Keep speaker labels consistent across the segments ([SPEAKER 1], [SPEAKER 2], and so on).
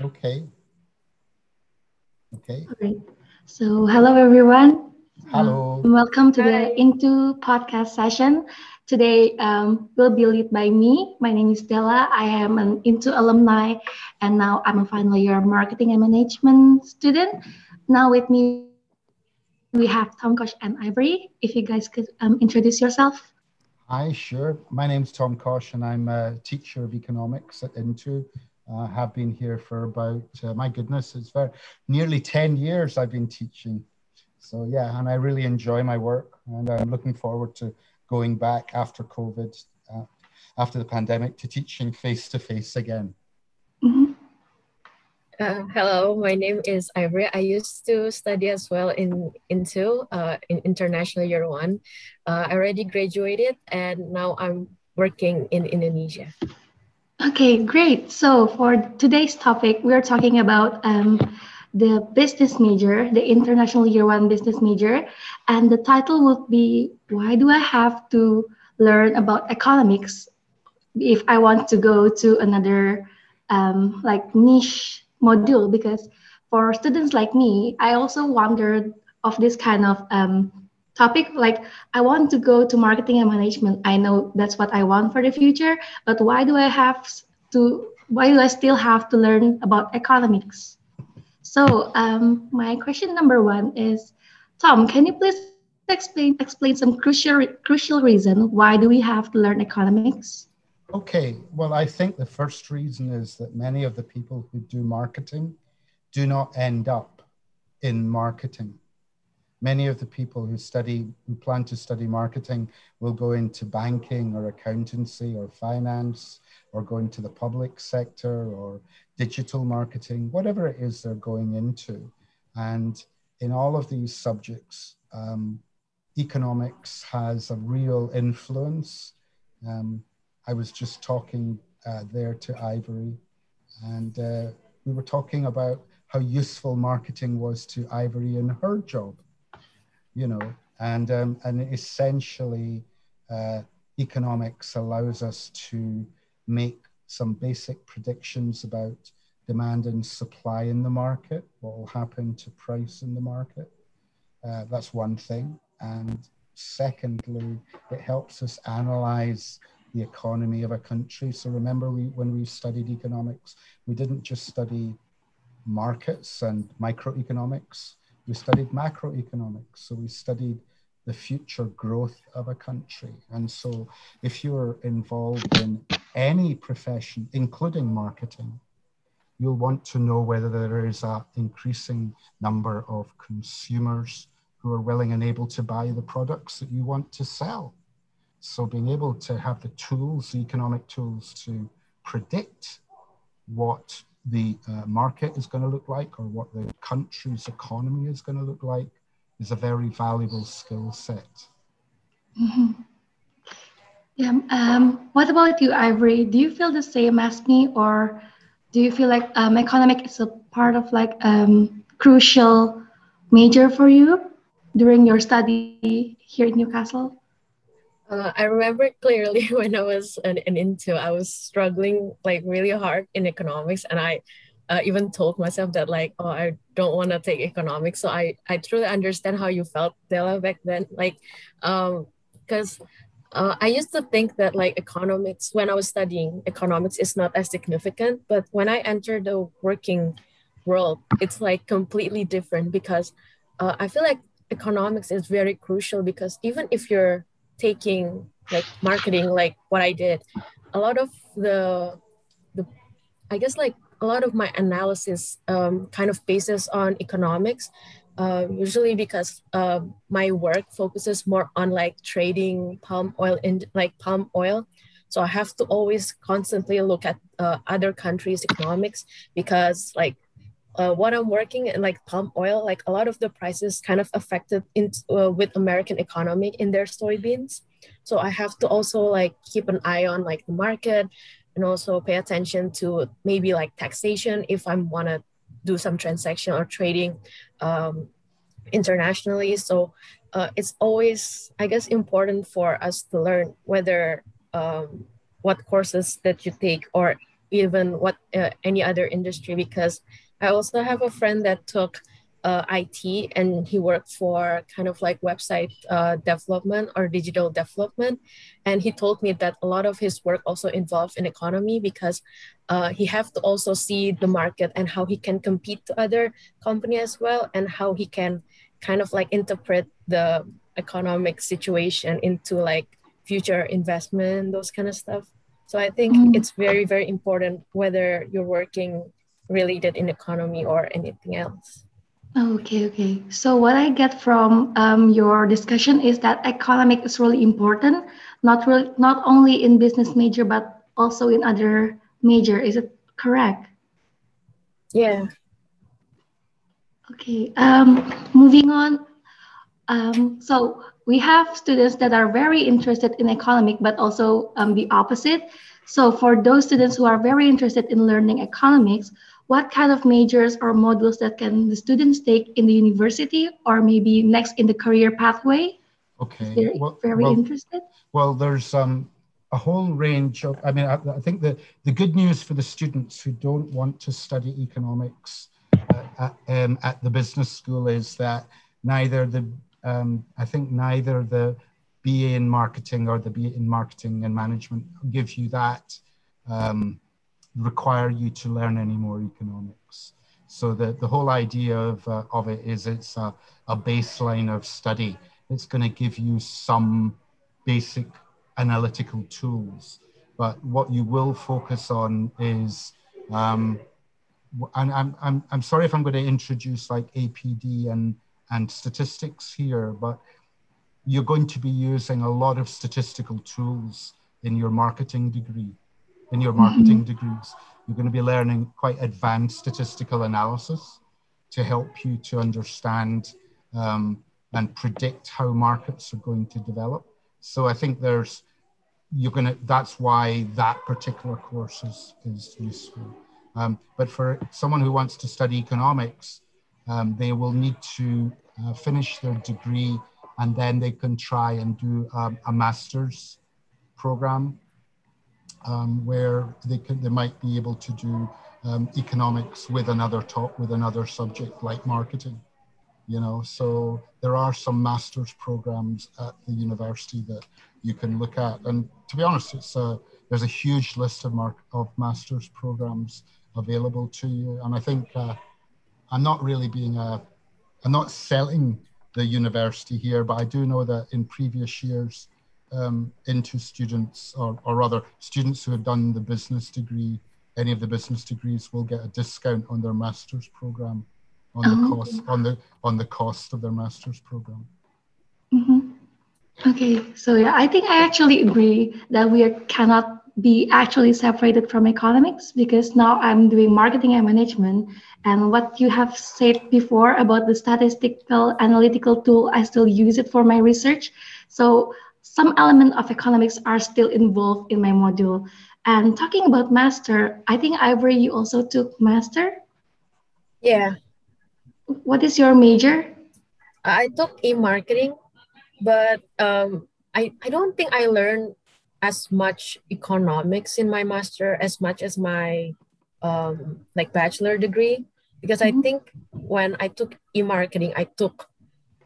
[SPEAKER 1] Okay. Okay.
[SPEAKER 2] All right. So, hello everyone.
[SPEAKER 1] Hello.
[SPEAKER 2] Um, welcome to Hi. the Into podcast session. Today um, will be led by me. My name is Della. I am an Into alumni, and now I'm a final year marketing and management student. Now with me, we have Tom Kosh and Ivory. If you guys could um, introduce yourself.
[SPEAKER 1] Hi, sure. My name is Tom Kosh, and I'm a teacher of economics at Into. Uh, have been here for about, uh, my goodness, it's very nearly 10 years I've been teaching. So yeah, and I really enjoy my work and I'm looking forward to going back after COVID, uh, after the pandemic to teaching face to face again.
[SPEAKER 3] Mm-hmm. Uh, hello, my name is Ivory. I used to study as well in into uh, in international year one. Uh, I already graduated and now I'm working in Indonesia.
[SPEAKER 2] Okay, great. So for today's topic, we're talking about um, the business major, the international year one business major. And the title would be Why Do I Have to Learn About Economics if I want to go to another um, like niche module? Because for students like me, I also wondered of this kind of um, topic like i want to go to marketing and management. I know that's what i want for the future but why do i have to why do i still have to learn about economics? So um, my question number one is tom can you please explain explain some crucial crucial reason why do we have to learn economics?
[SPEAKER 1] Okay well i think the first reason is that many of the people who do marketing do not end up in marketing Many of the people who study, who plan to study marketing, will go into banking or accountancy or finance or go into the public sector or digital marketing, whatever it is they're going into. And in all of these subjects, um, economics has a real influence. Um, I was just talking uh, there to Ivory, and uh, we were talking about how useful marketing was to Ivory in her job you know, and um, and essentially, uh, economics allows us to make some basic predictions about demand and supply in the market, what will happen to price in the market. Uh, that's one thing. And secondly, it helps us analyze the economy of a country. So remember, we, when we studied economics, we didn't just study markets and microeconomics we studied macroeconomics. So we studied the future growth of a country. And so if you're involved in any profession, including marketing, you'll want to know whether there is an increasing number of consumers who are willing and able to buy the products that you want to sell. So being able to have the tools, the economic tools to predict what the uh, market is going to look like or what the country's economy is going to look like is a very valuable skill set.
[SPEAKER 2] Mm-hmm. Yeah. Um, what about you, Ivory? Do you feel the same as me, or do you feel like um, economic is a part of like um, crucial major for you during your study here in Newcastle?
[SPEAKER 3] Uh, I remember clearly when I was an, an into, I was struggling like really hard in economics, and I uh, even told myself that like, oh, I don't want to take economics. So I I truly understand how you felt, Della, back then. Like, um, because uh, I used to think that like economics when I was studying economics is not as significant, but when I entered the working world, it's like completely different because uh, I feel like economics is very crucial because even if you're taking like marketing like what i did. A lot of the the i guess like a lot of my analysis um, kind of bases on economics uh, usually because uh, my work focuses more on like trading palm oil in like palm oil. So i have to always constantly look at uh, other countries economics because like uh, what I'm working in like palm oil, like a lot of the prices kind of affected in uh, with American economy in their soybeans. So I have to also like keep an eye on like the market and also pay attention to maybe like taxation if I want to do some transaction or trading um, internationally. So uh, it's always, I guess, important for us to learn whether um, what courses that you take or even what uh, any other industry because I also have a friend that took uh, IT and he worked for kind of like website uh, development or digital development. And he told me that a lot of his work also involved in economy because uh, he have to also see the market and how he can compete to other company as well and how he can kind of like interpret the economic situation into like future investment, those kind of stuff. So I think mm. it's very, very important whether you're working related in economy or anything else.
[SPEAKER 2] Okay, okay. So what I get from um, your discussion is that economic is really important, not really, not only in business major but also in other major. Is it correct?
[SPEAKER 3] Yeah.
[SPEAKER 2] Okay. Um, moving on. Um, so we have students that are very interested in economic, but also um, the opposite. So for those students who are very interested in learning economics, what kind of majors or modules that can the students take in the university or maybe next in the career pathway?
[SPEAKER 1] Okay.
[SPEAKER 2] They're well, very well, interested.
[SPEAKER 1] Well, there's um, a whole range of, I mean, I, I, think the, the good news for the students who don't want to study economics uh, at, um, at the business school is that neither the, um, I think neither the BA in marketing or the BA in marketing and management gives you that um, require you to learn any more economics. So the, the whole idea of, uh, of it is it's a, a baseline of study. It's going to give you some basic analytical tools. But what you will focus on is, um, and I'm, I'm, I'm sorry if I'm going to introduce like APD and, and statistics here, but you're going to be using a lot of statistical tools in your marketing degree in your marketing mm-hmm. degrees. You're going to be learning quite advanced statistical analysis to help you to understand um, and predict how markets are going to develop. So I think there's you're going to that's why that particular course is, is useful. Um, but for someone who wants to study economics, um, they will need to uh, finish their degree and then they can try and do um, a master's program um, where they can they might be able to do um, economics with another top with another subject like marketing you know? So there are some master's programs at the university that you can look at. And to be honest it's a there's a huge list of of master's programs available to you. And i think uh, i'm not really being a i'm not selling the university here but i do know that in previous years um, into students, or, or rather, students who have done the business degree, any of the business degrees will get a discount on their master's program, on the oh, cost on the on the cost of their master's program.
[SPEAKER 2] Mm-hmm. Okay, so yeah, I think I actually agree that we cannot be actually separated from economics because now I'm doing marketing and management. And what you have said before about the statistical analytical tool, I still use it for my research. So some element of economics are still involved in my module. And talking about master, I think Ivory, you also took master.
[SPEAKER 3] Yeah.
[SPEAKER 2] What is your major?
[SPEAKER 3] I took e-marketing, but um, I, I don't think I learned as much economics in my master as much as my um, like bachelor degree because mm-hmm. I think when I took e-marketing, I took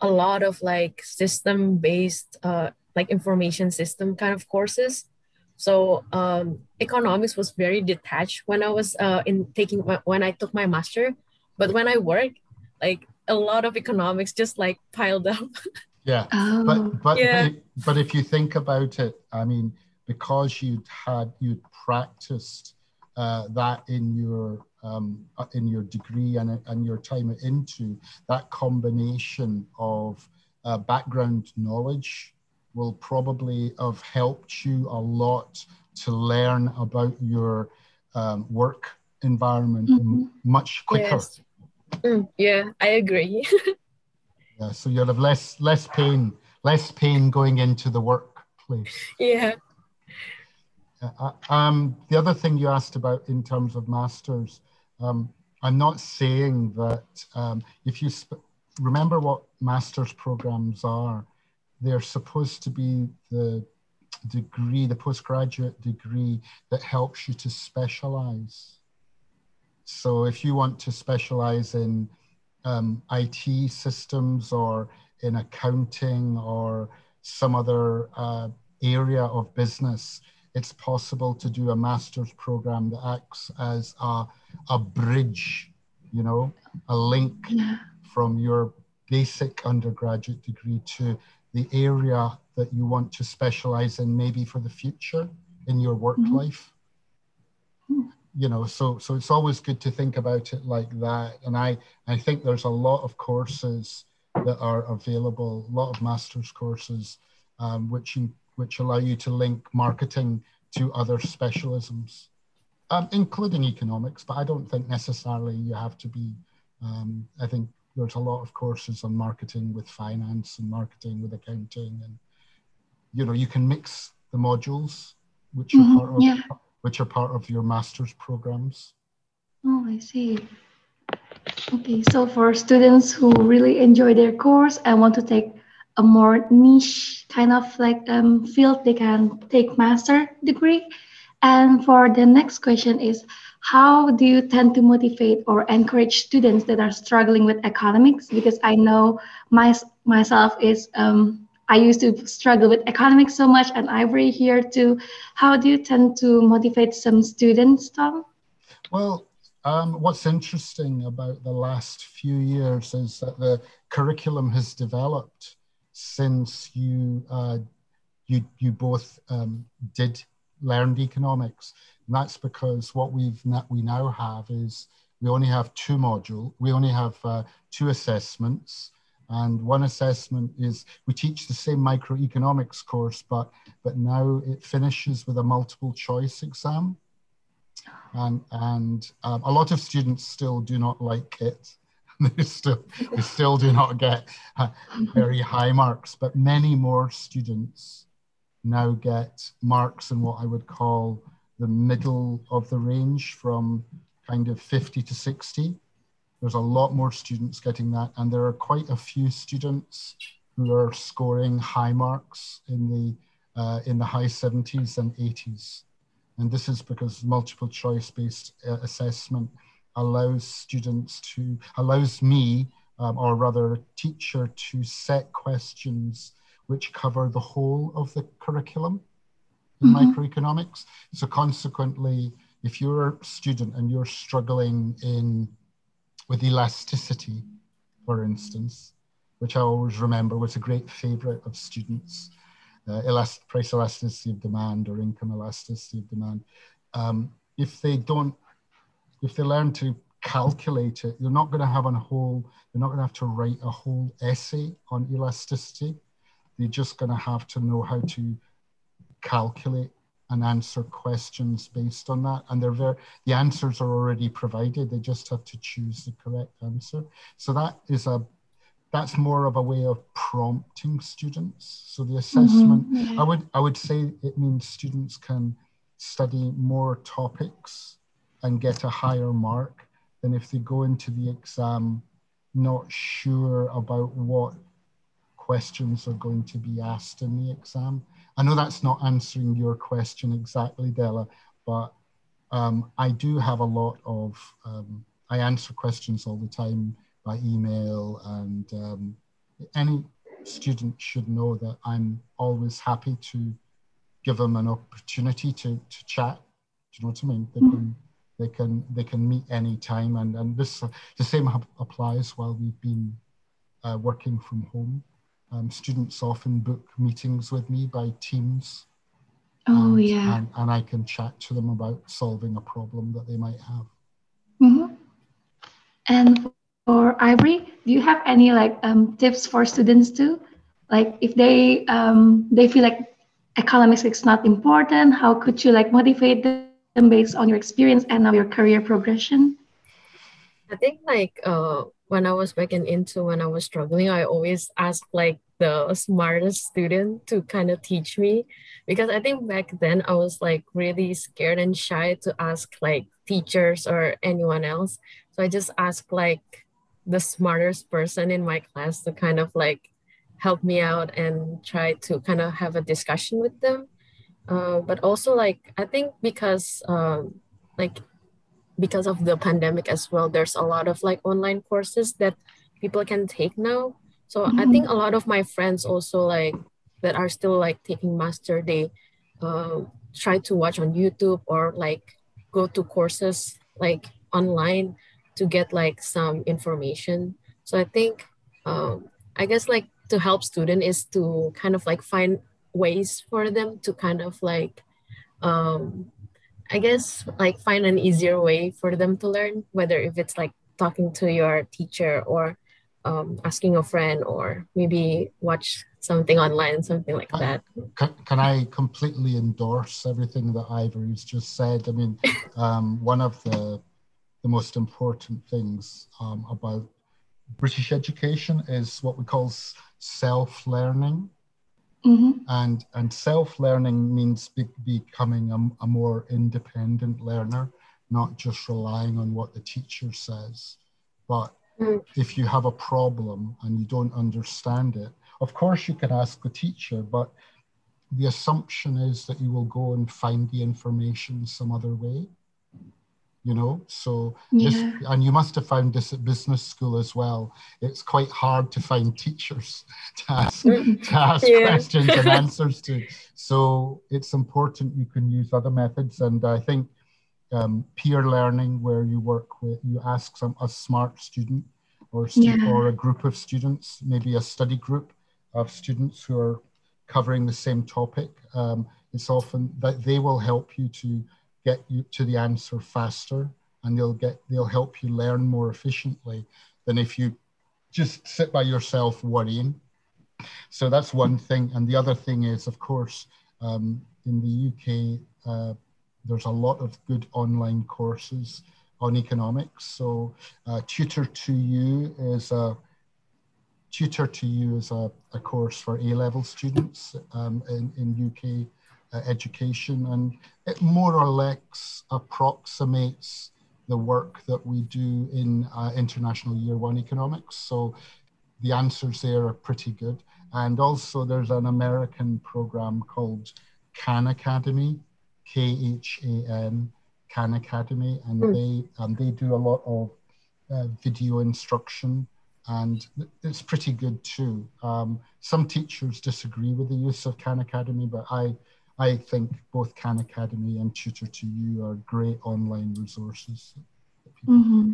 [SPEAKER 3] a lot of like system based uh, like information system kind of courses. So um, economics was very detached when I was uh, in taking when I took my master, but when I work, like a lot of economics just like piled up.
[SPEAKER 1] yeah, oh. but but yeah. but if you think about it, I mean, because you'd had you'd practiced uh, that in your um, uh, in your degree and, and your time into that combination of uh, background knowledge will probably have helped you a lot to learn about your um, work environment mm-hmm. much quicker. Yes.
[SPEAKER 3] Mm, yeah, I agree.
[SPEAKER 1] yeah, so you'll have less less pain, less pain going into the workplace.
[SPEAKER 3] Yeah.
[SPEAKER 1] Uh, um, the other thing you asked about in terms of masters, um, I'm not saying that um, if you sp- remember what masters programs are, they're supposed to be the degree, the postgraduate degree that helps you to specialize. So if you want to specialize in um, IT systems or in accounting or some other uh, area of business, it's possible to do a master's program that acts as a, a bridge, you know, a link from your basic undergraduate degree to the area that you want to specialize in maybe for the future in your work mm-hmm. life you know so so it's always good to think about it like that and i i think there's a lot of courses that are available a lot of master's courses um, which which allow you to link marketing to other specialisms um, including economics but i don't think necessarily you have to be um, i think there's a lot of courses on marketing with finance and marketing with accounting and you know you can mix the modules which are mm-hmm, part of yeah. which are part of your master's programs.
[SPEAKER 2] Oh i see. Okay so for students who really enjoy their course and want to take a more niche kind of like um, field they can take master degree. And for the next question is how do you tend to motivate or encourage students that are struggling with economics? Because i know my, myself is um, i used to struggle with economics so much and ivory here too how do you tend to motivate some students tom?
[SPEAKER 1] Well um, what's interesting about the last few years is that the curriculum has developed since you uh, you you both um, did learned economics and that's because what we've we now have is we only have two module, we only have uh, two assessments. And one assessment is we teach the same microeconomics course, but but now it finishes with a multiple choice exam. And and um, a lot of students still do not like it. they still they still do not get uh, very high marks, but many more students now get marks in what I would call the middle of the range from kind of 50 to 60. There's a lot more students getting that, and there are quite a few students who are scoring high marks in the uh, in the high 70s and 80s. And this is because multiple choice based uh, assessment allows students to allows me um, or rather a teacher to set questions which cover the whole of the curriculum in mm-hmm. microeconomics. So consequently, if you're a student and you're struggling in with elasticity, for instance, which I always remember was a great favorite of students, uh, elast- price elasticity of demand or income elasticity of demand. Um, if they don't, if they learn to calculate it, you're not going to have a whole, you're not going to have to write a whole essay on elasticity. You're just going to have to know how to calculate and answer questions based on that. And they're very, the answers are already provided. They just have to choose the correct answer. So that is a, that's more of a way of prompting students. So the assessment, mm-hmm, yeah. I would, I would say it means students can study more topics and get a higher mark than if they go into the exam not sure about what questions are going to be asked in the exam. I know that's not answering your question exactly, Della, but um, I do have a lot of, um, I answer questions all the time by email, and um, any student should know that I'm always happy to give them an opportunity to, to chat. Do you know what I mean? They can, they can, they can meet anytime, and, and this the same applies while we've been uh, working from home. Um, students often book meetings with me by Teams.
[SPEAKER 2] Oh, and, yeah.
[SPEAKER 1] And, and, I can chat to them about solving a problem that they might have.
[SPEAKER 2] Mm-hmm. And for Ivory, do you have any like um, tips for students too? Like if they um, they feel like economics is not important, how could you like motivate them based on your experience and now your career progression?
[SPEAKER 3] I think like uh, when I was back in into when I was struggling, I always asked like the smartest student to kind of teach me because I think back then I was like really scared and shy to ask like teachers or anyone else. So I just asked like the smartest person in my class to kind of like help me out and try to kind of have a discussion with them. uh, but also like I think because um, like because of the pandemic as well, there's a lot of like online courses that people can take now. So mm-hmm. I think a lot of my friends also like that are still like taking master, they uh, try to watch on YouTube or like go to courses like online to get like some information. So I think um, I guess like to help student is to kind of like find ways for them to kind of like um, I guess like find an easier way for them to learn, whether if it's like talking to your teacher or um, asking a friend or maybe watch something online, something like that.
[SPEAKER 1] Can, can I completely endorse everything that Ivory's just said? I mean, um, one of the the most important things um, about British education is what we call self-learning. Mm-hmm. And, and self learning means be, becoming a, a, more independent learner, not just relying on what the teacher says. But mm. if you have a problem and you don't understand it, of course you can ask the teacher, but the assumption is that you will go and find the information some other way you know so yeah. this, and you must have found this at business school as well it's quite hard to find teachers to ask, mm. to ask questions and answers to so it's important you can use other methods and i think um, peer learning where you work with you ask some a smart student or stu- yeah. or a group of students maybe a study group of students who are covering the same topic um, it's often that they will help you to get you to the answer faster and they'll get they'll help you learn more efficiently than if you just sit by yourself worrying so that's one thing. And the other thing is of course um, in the uk uh, there's a lot of good online courses on economics. So uh, Tutor2u is a Tutor2u is a, a course for a level students um, in, in uk education, and it more or less approximates the work that we do in uh, international year one economics. So the answers there are pretty good. And also, there's an American program called Khan Academy, K H A N, Khan Academy, and mm. they and they do a lot of uh, video instruction, and it's pretty good too. Um, some teachers disagree with the use of Khan Academy, but I I think both Khan Academy and Tutor2u are great online resources.
[SPEAKER 2] Mm-hmm.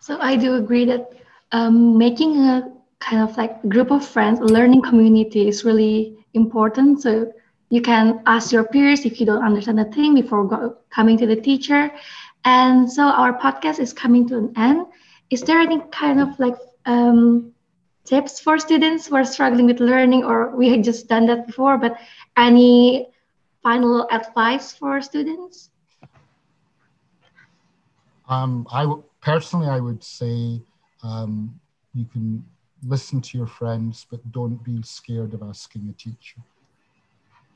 [SPEAKER 2] So I do agree that um, making a kind of like group of friends, learning community is really important. So you can ask your peers if you don't understand a thing before go- coming to the teacher. And so our podcast is coming to an end. Is there any kind of like um, tips for students who are struggling with learning, or we had just done that before, but any final advice for students?
[SPEAKER 1] Um, I w- personally, I would say um, you can listen to your friends, but don't be scared of asking a teacher.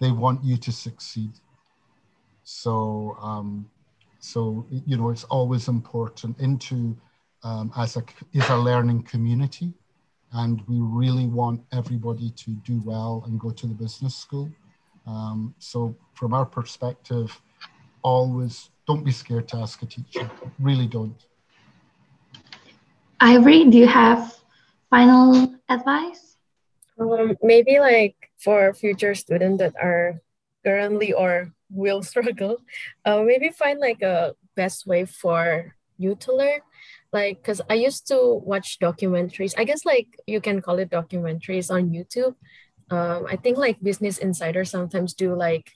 [SPEAKER 1] They want you to succeed. So, um, so you know, it's always important into um, as a is a learning community, and we really want everybody to do well and go to the business school. Um, so from our perspective, always don't be scared to ask a teacher. Really don't.
[SPEAKER 2] Ivory, do you have final advice?
[SPEAKER 3] Um, maybe like for future students that are currently or will struggle, uh, maybe find like a best way for you to learn. Like, cause I used to watch documentaries. I guess like you can call it documentaries on YouTube. Um, I think like Business Insider sometimes do like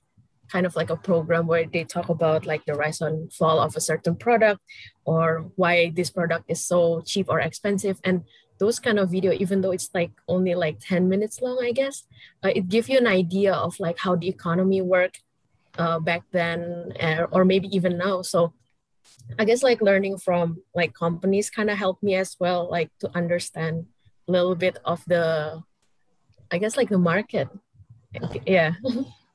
[SPEAKER 3] kind of like a program where they talk about like the rise and fall of a certain product or why this product is so cheap or expensive. And those kind of video even though it's like only like 10 minutes long i guess uh, it gives you an idea of like how the economy worked uh, back then uh, or maybe even now. So i guess like learning from like companies kind of helped me as well like to understand a little bit of the I guess like the market. Yeah.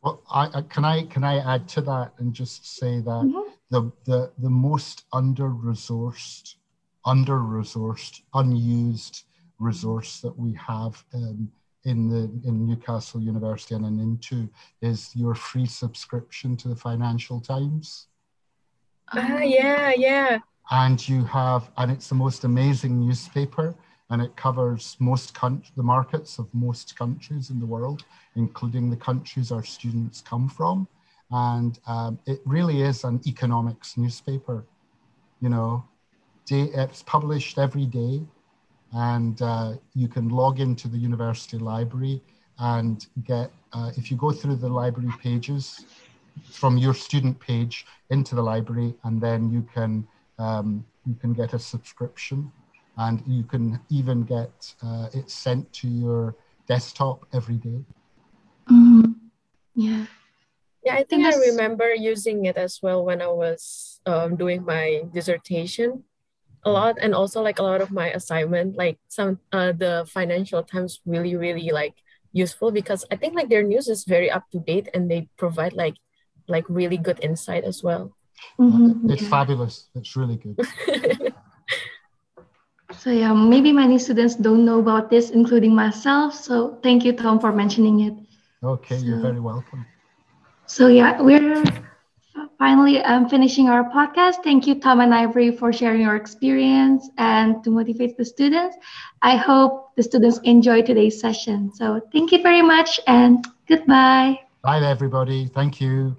[SPEAKER 1] Well, I, I, can I can I add to that and just say that mm-hmm. the the the most under resourced, under resourced, unused resource that we have um, in the in Newcastle University and in Into is your free subscription to the Financial Times.
[SPEAKER 3] Ah, yeah, yeah.
[SPEAKER 1] And you have, and it's the most amazing newspaper, and it covers most country, the markets of most countries in the world, including the countries our students come from. And um, it really is an economics newspaper. You know, day, it's published every day and uh, you can log into the university library and get, uh, if you go through the library pages from your student page into the library, and then you can, um, you can get a subscription and you can even get uh, it sent to your desktop every day.
[SPEAKER 2] Mm-hmm. Yeah.
[SPEAKER 3] Yeah, I think I remember using it as well when I was um, doing my dissertation a lot and also like a lot of my assignment like some uh, the financial times really really like useful because i think like their news is very up to date and they provide like like really good insight as well
[SPEAKER 1] mm-hmm. it's fabulous it's really good
[SPEAKER 2] so yeah maybe many students don't know about this including myself so thank you tom for mentioning it
[SPEAKER 1] okay so, you're very welcome
[SPEAKER 2] so yeah we're finally um, finishing our podcast. Thank you, Tom and Ivory, for sharing your experience and to motivate the students. I hope the students enjoy today's session. So thank you very much and goodbye.
[SPEAKER 1] Bye, everybody. Thank you.